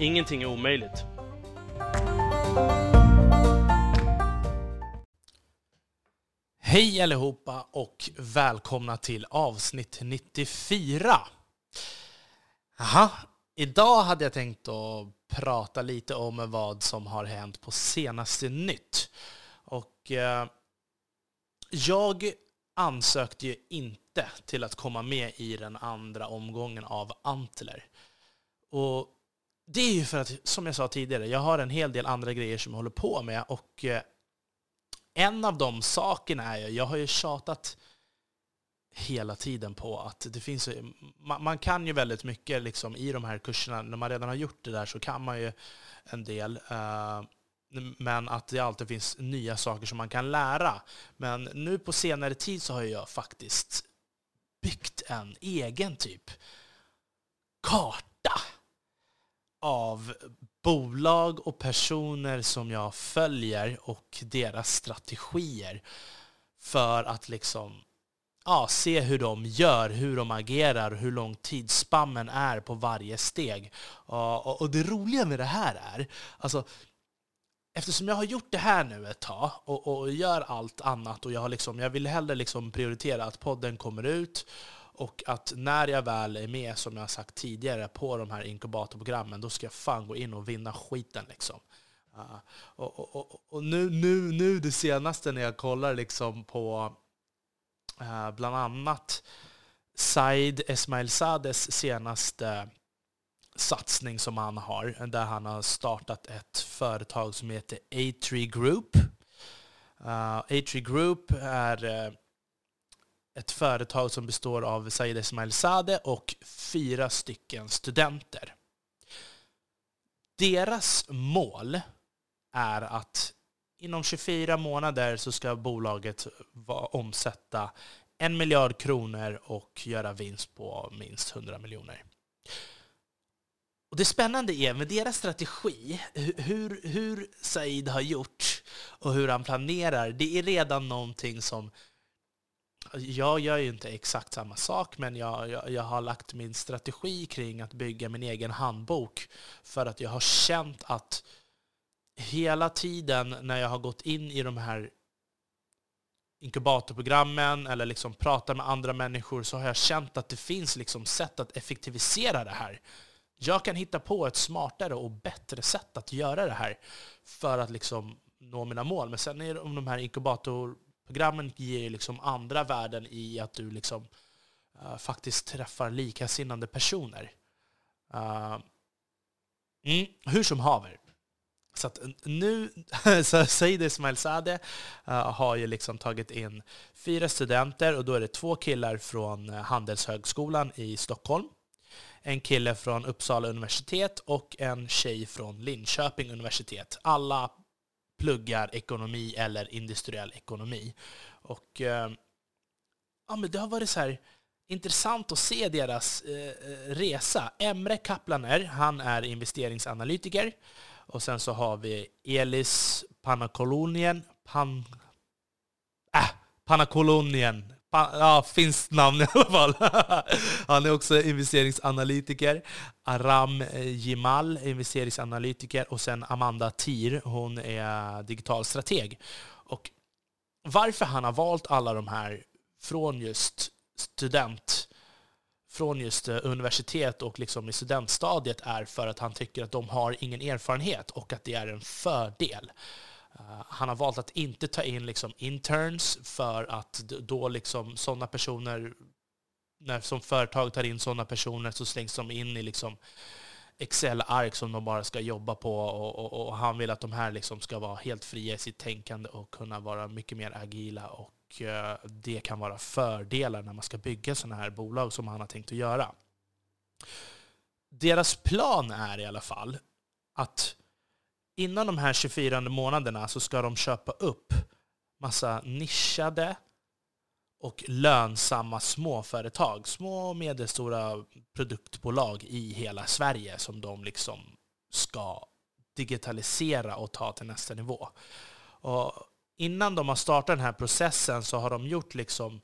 Ingenting är omöjligt. Hej allihopa och välkomna till avsnitt 94. Aha, idag hade jag tänkt att prata lite om vad som har hänt på senaste nytt. Och eh, jag ansökte ju inte till att komma med i den andra omgången av Antler. Och det är ju för att, som jag sa tidigare, jag har en hel del andra grejer som jag håller på med och eh, en av de sakerna är ju, jag har ju tjatat hela tiden på att det finns, man, man kan ju väldigt mycket liksom i de här kurserna, när man redan har gjort det där så kan man ju en del. Uh, men att det alltid finns nya saker som man kan lära. Men nu på senare tid så har jag faktiskt byggt en egen typ karta av bolag och personer som jag följer och deras strategier för att liksom ja, se hur de gör, hur de agerar, hur lång tidsspannen är på varje steg. Och, och det roliga med det här är, alltså, eftersom jag har gjort det här nu ett tag och, och gör allt annat och jag, har liksom, jag vill hellre liksom prioritera att podden kommer ut och att när jag väl är med, som jag har sagt tidigare, på de här inkubatorprogrammen, då ska jag fan gå in och vinna skiten liksom. Uh, och, och, och, nu, nu, nu det senaste när jag kollar liksom på uh, bland annat Said Esmailzades senaste satsning som han har, där han har startat ett företag som heter A3 Group. Ah, uh, A3 Group är uh, ett företag som består av Said Esmail Sade och fyra stycken studenter. Deras mål är att inom 24 månader så ska bolaget omsätta en miljard kronor och göra vinst på minst 100 miljoner. Och det spännande är med deras strategi, hur, hur Said har gjort och hur han planerar, det är redan någonting som jag gör ju inte exakt samma sak, men jag, jag, jag, har lagt min strategi kring att bygga min egen handbok för att jag har känt att hela tiden när jag har gått in i de här inkubatorprogrammen eller liksom pratar med andra människor så har jag känt att det finns liksom sätt att effektivisera det här. Jag kan hitta på ett smartare och bättre sätt att göra det här för att liksom nå mina mål. Men sen är det om de här inkubator Programmen ger liksom andra värden i att du liksom, uh, faktiskt träffar likasinnande personer. Uh, mm, hur som haver. Så att nu, Said Ismail Sade uh, eh, har ju liksom tagit in fyra studenter och då är det två killar från Handelshögskolan i Stockholm, en kille från Uppsala universitet och en tjej från Linköping universitet. Alla pluggar ekonomi eller industriell ekonomi. Och eh, ja, men det har varit så här intressant att se deras eh, eh, resa. Emre Kaplaner, han är investeringsanalytiker. Och sen så har vi Elis Panakolonien, Pan, äh, Panakolonien Ja, finns namn i alla fall. Han är också investeringsanalytiker. Aram eh, Jimal, investeringsanalytiker. Och sen Amanda Tir, hon är digital strateg. Och varför han har valt alla de här från just student från just eh, universitet och liksom i studentstadiet är för att han tycker att de har ingen erfarenhet och att det är en fördel. Eh, han har valt att inte ta in liksom interns för att då liksom sådana personer, när som företag tar in sådana personer så slängs de in i liksom Excel-ark som de bara ska jobba på och, och, och, han vill att de här liksom ska vara helt fria i sitt tänkande och kunna vara mycket mer agila och eh, det kan vara fördelar när man ska bygga sådana här bolag som han har tänkt att göra. deras plan är i alla fall att innan de här 24 månaderna så ska de köpa upp massa nischade och lönsamma småföretag, små och medelstora produktbolag i hela Sverige som de liksom ska digitalisera och ta till nästa nivå. Och innan de har startat den här processen så har de gjort liksom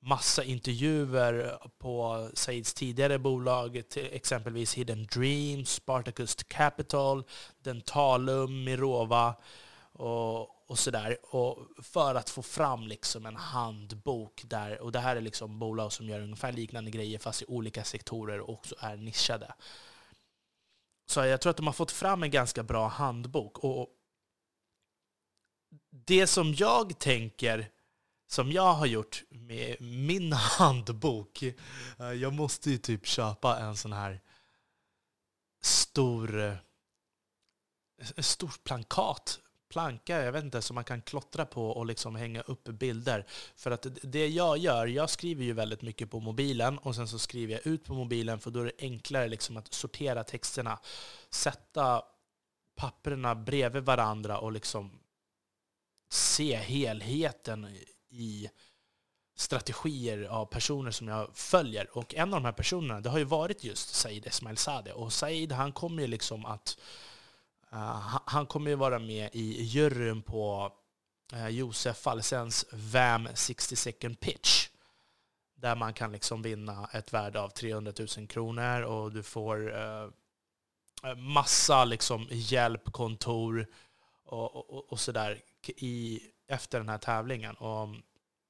massa intervjuer på Saids tidigare bolag, exempelvis Hidden Dreams, Spartacus Capital, Dentalum, Mirova och, och sådär. Och för att få fram liksom en handbok där, och det här är liksom bolag som gör ungefär liknande grejer fast i olika sektorer och också är nischade. Så jag tror att de har fått fram en ganska bra handbok. Och det som jag tänker som jag har gjort med min handbok. Eh, jag måste ju typ köpa en sån här stor, stort en stor plankat, planka, jag vet inte, som man kan klottra på och liksom hänga upp bilder. För att det jag gör, jag skriver ju väldigt mycket på mobilen och sen så skriver jag ut på mobilen för då är det enklare liksom att sortera texterna, sätta papperna bredvid varandra och liksom se helheten i strategier av personer som jag följer. Och en av de här personerna, det har ju varit just Said Esmail Sadeh. Och Said, han kommer ju liksom att... Uh, han kommer ju vara med i juryn på uh, Josef Falsens VAM 60 second pitch. Där man kan liksom vinna ett värde av 300 000 kronor och du får uh, massa liksom hjälp, kontor och, och, och sådär efter den här tävlingen. Och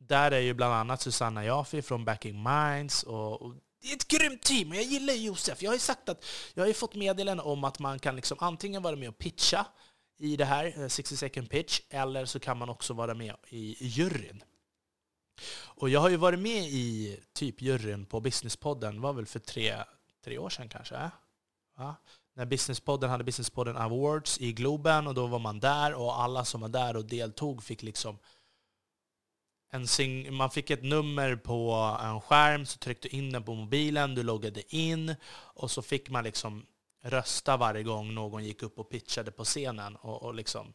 där är ju bland annat Susanna Jafi från Backing Minds. Och, och det är ett grymt team och jag gillar Josef. Jag har ju sagt att jag har ju fått meddelanden om att man kan liksom antingen vara med och pitcha i det här, eh, 60-Second-Pitch, eller så kan man också vara med i juryn. Och jag har ju varit med i typ juryn på Businesspodden, var väl för tre, tre år sedan kanske? Eh? Ja när Businesspodden hade Businesspodden Awards i Globen och då var man där och alla som var där och deltog fick liksom en sing man fick ett nummer på en skärm, så tryckte du in den på mobilen, du loggade in och så fick man liksom rösta varje gång någon gick upp och pitchade på scenen och, och liksom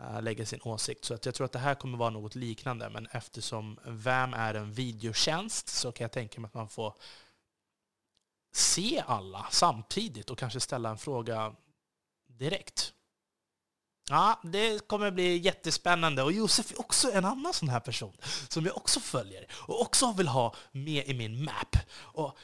äh, lägga sin åsikt. Så att jag tror att det här kommer vara något liknande, men eftersom VAM är en videotjänst så kan jag tänka mig att man får se alla samtidigt och kanske ställa en fråga direkt. Ja, det kommer bli jättespännande. Och Josef är också en annan sån här person som jag också följer och också vill ha med i min map. Och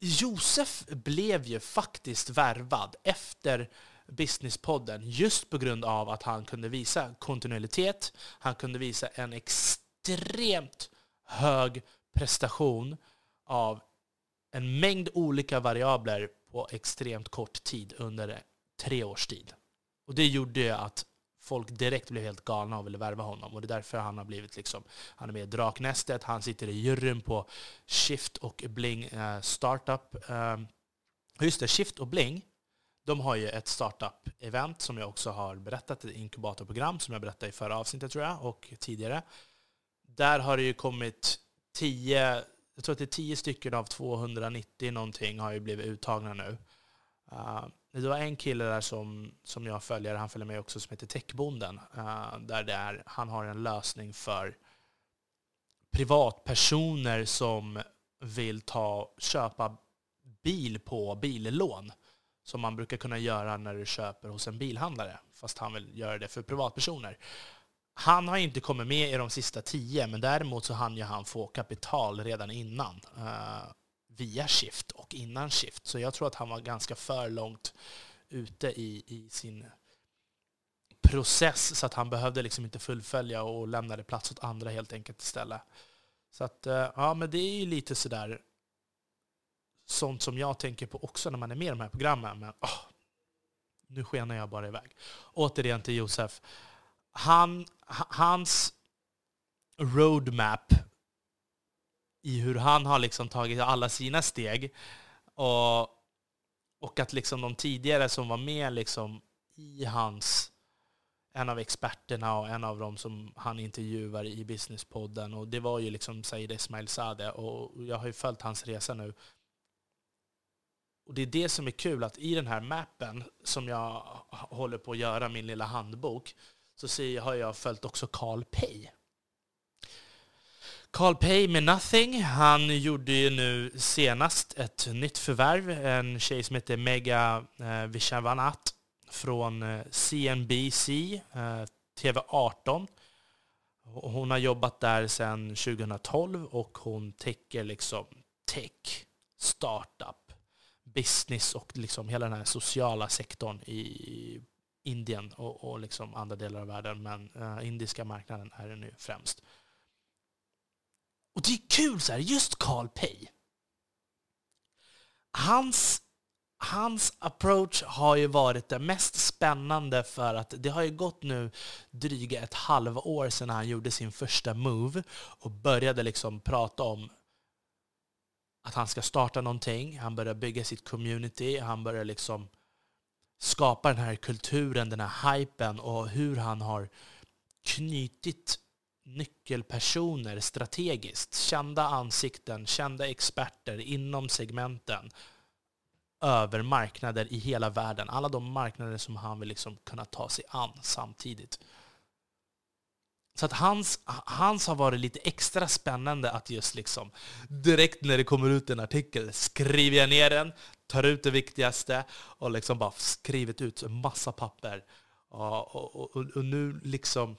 Josef blev ju faktiskt värvad efter Businesspodden just på grund av att han kunde visa kontinuitet. Han kunde visa en extremt hög prestation av en mängd olika variabler på extremt kort tid under tre års tid. Och det gjorde att folk direkt blev helt galna och ville värva honom. Och det är därför han har blivit liksom, han är med i Draknästet, han sitter i juryn på Shift och Bling eh, Startup. Eh, just det, Shift och Bling, de har ju ett startup-event som jag också har berättat, ett inkubatorprogram som jag berättade i förra avsnittet tror jag, och tidigare. Där har det ju kommit tio jag tror att det är tio stycken av 290 någonting har ju blivit uttagna nu. Uh, det var en kille där som, som jag följer, han följer med också, som heter Techbonden. Uh, där det är, han har en lösning för privatpersoner som vill ta, köpa bil på billån. Som man brukar kunna göra när du köper hos en bilhandlare. Fast han vill göra det för privatpersoner. Han har inte kommit med i de sista tio, men däremot så hann ju han få kapital redan innan. Eh, Via Shift och innan Shift. Så jag tror att han var ganska för långt ute i, i sin process så att han behövde liksom inte fullfölja och lämnade plats åt andra helt enkelt istället. Så att, eh, ja men det är ju lite sådär sånt som jag tänker på också när man är med i de här programmen. Men oh, nu skenar jag bara iväg. Återigen till Josef han, hans roadmap i hur han har liksom tagit alla sina steg och, och att liksom de tidigare som var med liksom i hans en av experterna och en av dem som han intervjuar i Businesspodden. Och det var ju liksom Said Ismail Sade Och jag har ju följt hans resa nu. Och det är det som är kul, att i den här mappen som jag håller på att göra, min lilla handbok, så ser, har jag följt också Carl Pei. Carl Pay med Nothing, han gjorde ju nu senast ett nytt förvärv, en tjej som heter Mega eh, Vishavanat från eh, CNBC, eh, TV18. Hon har jobbat där sedan 2012 och hon täcker liksom tech, startup, business och liksom hela den här sociala sektorn i Indien och, och liksom andra delar av världen. Men uh, indiska marknaden är det nu främst. Och det är kul, så här, just Carl Pei. Hans, hans approach har ju varit det mest spännande för att det har ju gått nu dryga ett halvår sedan han gjorde sin första move och började liksom prata om att han ska starta någonting, han börjar bygga sitt community, han börjar liksom skapa den här kulturen, den här hypen och hur han har knutit nyckelpersoner strategiskt, kända ansikten, kända experter inom segmenten över marknader i hela världen. Alla de marknader som han vill liksom kunna ta sig an samtidigt. Så att hans, hans har varit lite extra spännande att just liksom direkt när det kommer ut en artikel skriver jag ner den, tar ut det viktigaste och liksom bara skrivit ut en massa papper. Och, och, och, och nu liksom,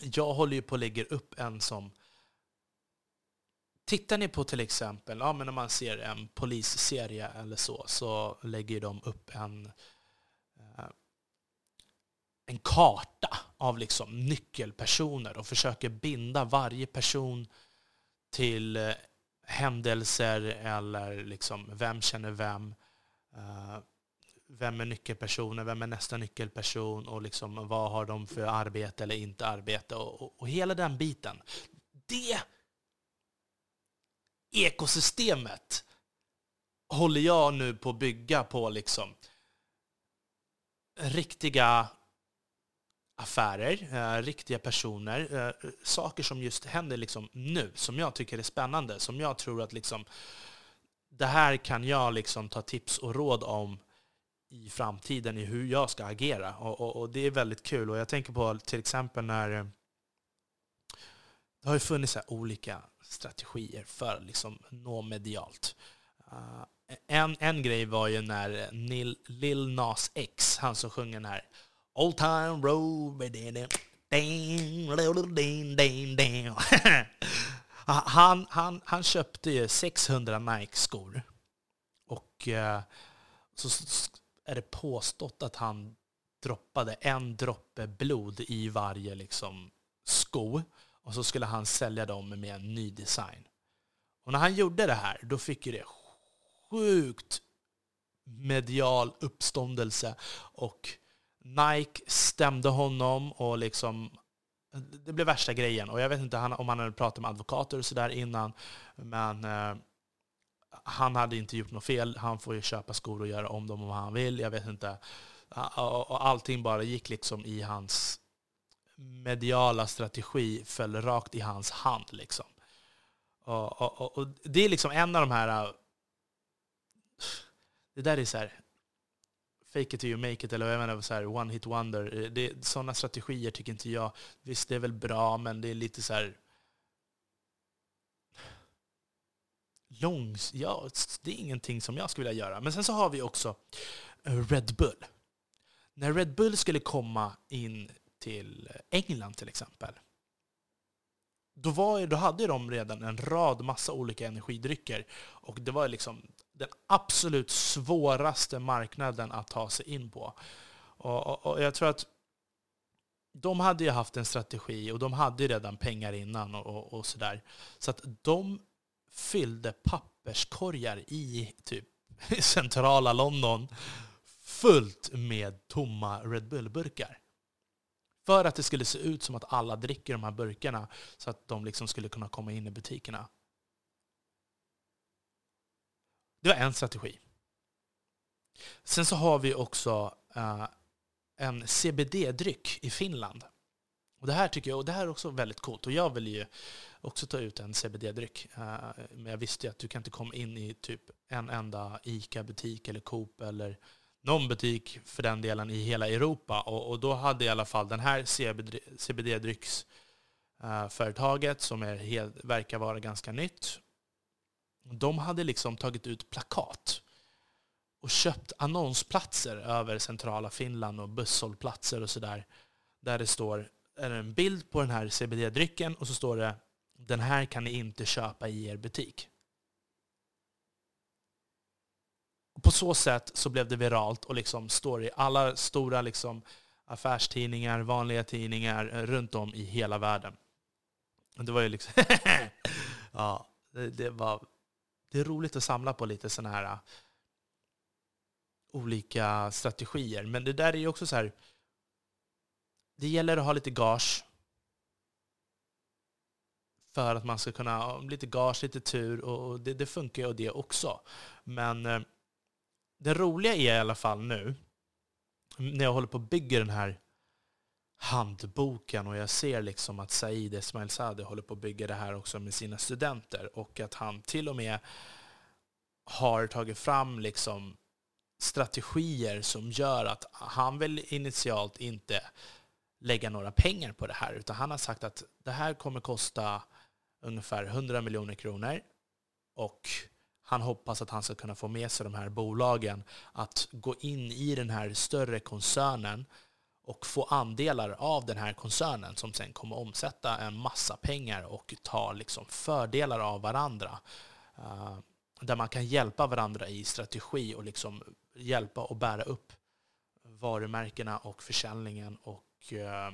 jag håller ju på att lägga upp en som Tittar ni på till exempel, ja, men om man ser en polisserie eller så, så lägger de upp en eh, en karta av liksom nyckelpersoner och försöker binda varje person till eh, händelser eller liksom vem känner vem. Eh, vem är nyckelpersonen? vem är nästa nyckelperson och liksom vad har de för arbete eller inte arbete. Och, och, och hela den biten. Det ekosystemet håller jag nu på att bygga på liksom riktiga affärer, eh, riktiga personer, eh, saker som just händer liksom nu, som jag tycker är spännande, som jag tror att liksom, det här kan jag liksom ta tips och råd om i framtiden i hur jag ska agera. Och, och, och det är väldigt kul. Och jag tänker på till exempel när eh, det har ju funnits olika strategier för att liksom nå medialt. Uh, en, en grej var ju när eh, Nil, Lil Nas X, han som sjunger den här Old time road. han, han, han köpte ju 600 Nike-skor. Och så är det påstått att han droppade en droppe blod i varje liksom, sko. Och så skulle han sälja dem med en ny design. Och när han gjorde det här, då fick ju det sjukt medial uppståndelse. Och Nike stämde honom och liksom det blev värsta grejen. Och jag vet inte om han hade pratat med advokater och sådär innan, men eh, han hade inte gjort något fel. Han får ju köpa skor och göra om dem om han vill. Jag vet inte. Och allting bara gick liksom i hans mediala strategi, föll rakt i hans hand. Liksom. Och, och, och det är liksom en av de här... Äh, det där är så här, fake it till you make it, eller jag menar, så här, one hit wonder. Det, sådana strategier tycker inte jag. Visst, det är väl bra, men det är lite så här... Långs... Ja, det är ingenting som jag skulle vilja göra. Men sen så har vi också eh, Red Bull. När Red Bull skulle komma in till England till exempel, då, var, då hade de redan en rad massa olika energidrycker. Och det var liksom den absolut svåraste marknaden att ta sig in på. Och, och, och, jag tror att de hade ju haft en strategi och de hade ju redan pengar innan och, och sådär. Så att de fyllde papperskorgar i typ centrala London fullt med tomma Red Bull-burkar. För att det skulle se ut som att alla dricker de här burkarna så att de liksom skulle kunna komma in i butikerna. Det var en strategi. Sen så har vi också uh, en CBD-dryck i Finland och det här tycker jag, och det här är också väldigt coolt. Och jag vill ju också ta ut en CBD-dryck. Eh, men jag visste ju att du kan inte komma in i typ en enda ICA-butik eller Coop eller någon butik för den delen i hela Europa. Och, och då hade i alla fall den här CBD-drycksföretaget, eh, som är helt, verkar vara ganska nytt, de hade liksom tagit ut plakat och köpt annonsplatser över centrala Finland och busshållplatser och sådär. Där det står är en bild på den här CBD-drycken och så står det den här kan ni inte köpa i er butik. Och på så sätt så blev det viralt och liksom står i alla stora liksom affärstidningar, vanliga tidningar eh, runt om i hela världen. Och det var ju liksom... ja, det, det, var... Det är roligt att samla på lite sådana här eh, olika strategier. Men det där är ju också så här det gäller att ha lite gage. För att man ska kunna ha lite gage, lite tur och det, det funkar ju det också. Men eh, det roliga är i alla fall nu, när jag håller på och bygger den här handboken och jag ser liksom att Said Esmailzadeh håller på att bygga det här också med sina studenter och att han till och med har tagit fram liksom strategier som gör att han väl initialt inte lägga några pengar på det här, utan han har sagt att det här kommer kosta ungefär 100 miljoner kronor och han hoppas att han ska kunna få med sig de här bolagen att gå in i den här större koncernen och få andelar av den här koncernen som sen kommer omsätta en massa pengar och ta liksom fördelar av varandra. Eh, där man kan hjälpa varandra i strategi och liksom hjälpa och bära upp varumärkena och försäljningen och eh,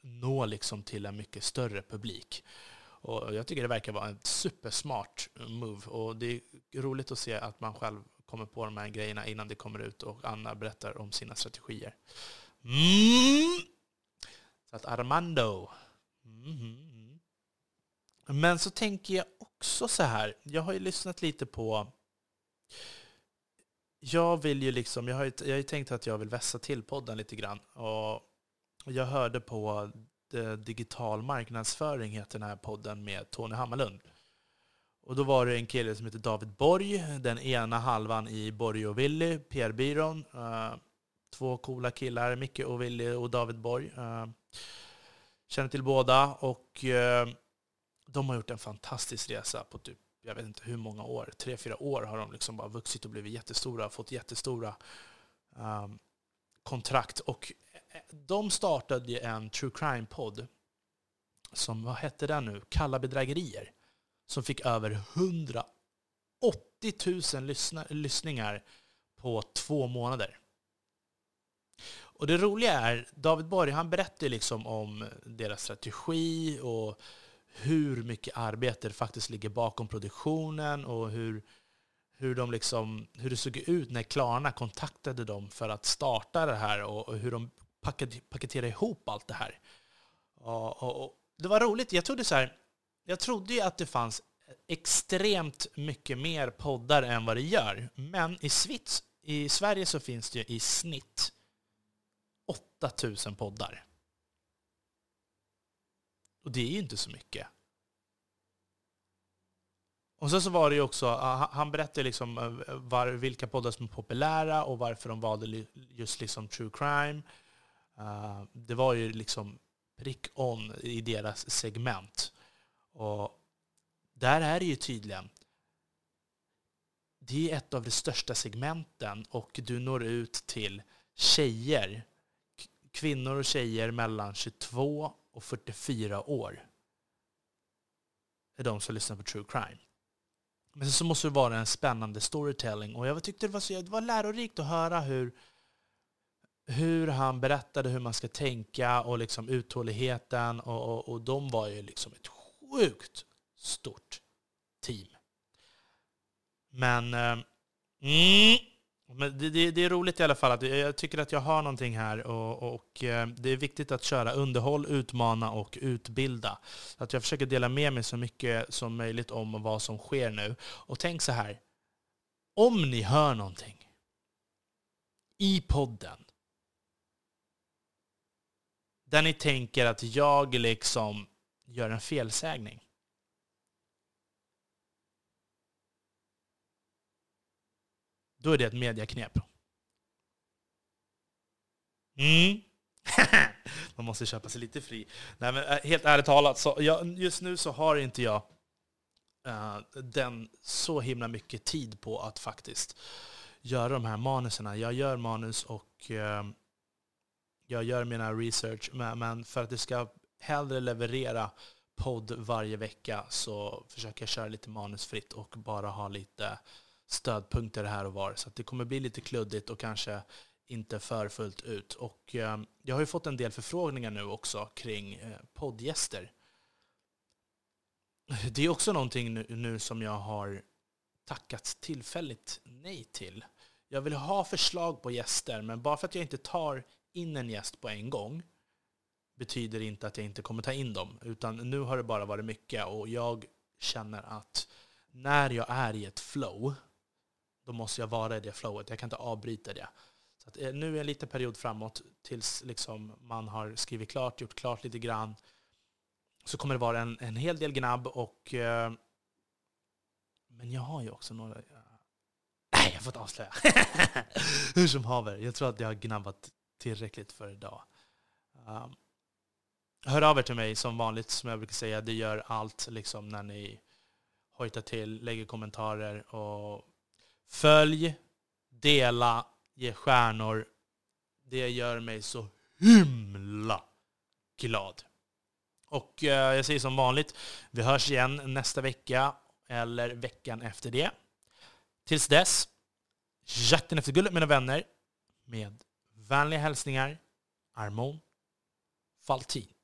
nå liksom till en mycket större publik. Och jag tycker det verkar vara en supersmart move. Och det är roligt att se att man själv kommer på de här grejerna innan det kommer ut och Anna berättar om sina strategier. Mm. Så att Armando. Mm. Men så tänker jag också så här. Jag har ju lyssnat lite på jag vill ju liksom, jag har ju, jag har ju tänkt att jag vill vässa till podden lite grann. Och jag hörde på eh, Digital marknadsföring, heter den här podden, med Tony Hammarlund. Och då var det en kille som heter David Borg, den ena halvan i Borg och Willy, PR-byrån. Eh, två coola killar, Micke och Willy och David Borg. Eh, känner till båda och de har gjort en fantastisk resa på typ, jag vet inte hur många år, tre, fyra år har de liksom bara vuxit och blivit jättestora, fått jättestora ehm, kontrakt. Och de startade ju en true crime-podd som, vad hette den nu? Kalla bedrägerier. Som fick över 180 000 lyssna, lyssningar på två månader. Och det roliga är, David Borg han berättar liksom om deras strategi och hur mycket arbete det faktiskt ligger bakom produktionen och hur, hur, de liksom, hur det såg ut när Klarna kontaktade dem för att starta det här och, och hur de paketera ihop allt det här. Och, och, och, det var roligt. Jag trodde så här, jag trodde ju att det fanns extremt mycket mer poddar än vad det gör. Men i, Svits, i Sverige så finns det i snitt 8000 poddar. Och det är ju inte så mycket. Och sen så var det ju också, han berättade liksom eh, var, vilka poddar som är populära och varför de valde just liksom true crime. Uh, det var ju liksom prick on i deras segment. Och där är det ju tydligen, det är ett av de största segmenten och du når ut till tjejer, kvinnor och tjejer mellan 22 och 44 år. Det är de som lyssnar på true crime. Men så måste det vara en spännande storytelling och jag tyckte det var, så, det var lärorikt att höra hur hur han berättade hur man ska tänka och liksom uthålligheten. Och, och, och de var ju liksom ett sjukt stort team. Men, eh, mm, men det, det, det, är roligt i alla fall. att Jag tycker att jag har någonting här och, och eh, det är viktigt att köra underhåll, utmana och utbilda. Att jag försöker dela med mig så mycket som möjligt om vad som sker nu. Och tänk så här, om ni hör någonting i podden där ni tänker att jag liksom gör en felsägning. Då är det ett mediaknep. Mm. Man måste köpa sig lite fri. Nej, men eh, helt ärligt talat, så jag, just nu så har inte jag uh, den så himla mycket tid på att faktiskt göra de här manuserna. Jag gör manus och uh, jag gör mina research, men, för att det ska hellre leverera podd varje vecka så försöker jag köra lite manusfritt och bara ha lite stödpunkter här och var. Så det kommer bli lite kluddigt och kanske inte för fullt ut. Och eh, jag har ju fått en del förfrågningar nu också kring eh, poddgäster. Det är också någonting nu, nu som jag har tackat tillfälligt nej till. Jag vill ha förslag på gäster, men bara för att jag inte tar in en gäst på en gång betyder inte att jag inte kommer ta in dem. Utan nu har det bara varit mycket och jag känner att när jag är i ett flow, då måste jag vara i det flowet. Jag kan inte avbryta det. Så att, eh, nu är en liten period framåt tills liksom man har skrivit klart, gjort klart lite grann. Så kommer det vara en, en hel del gnabb. Och, eh, men jag har ju också några... Nej, jag får inte avslöja. Hur som haver, jag tror att jag har gnabbat tillräckligt för idag. Um, hör av er till mig som vanligt, som jag brukar säga. Det gör allt liksom, när ni hojtar till, lägger kommentarer. och Följ, dela, ge stjärnor. Det gör mig så himla glad. Och eh, jag säger som vanligt, vi hörs igen nästa vecka eller veckan efter det. Tills dess, jakten efter guldet mina vänner. Med vänliga hälsningar, Armon Faltin.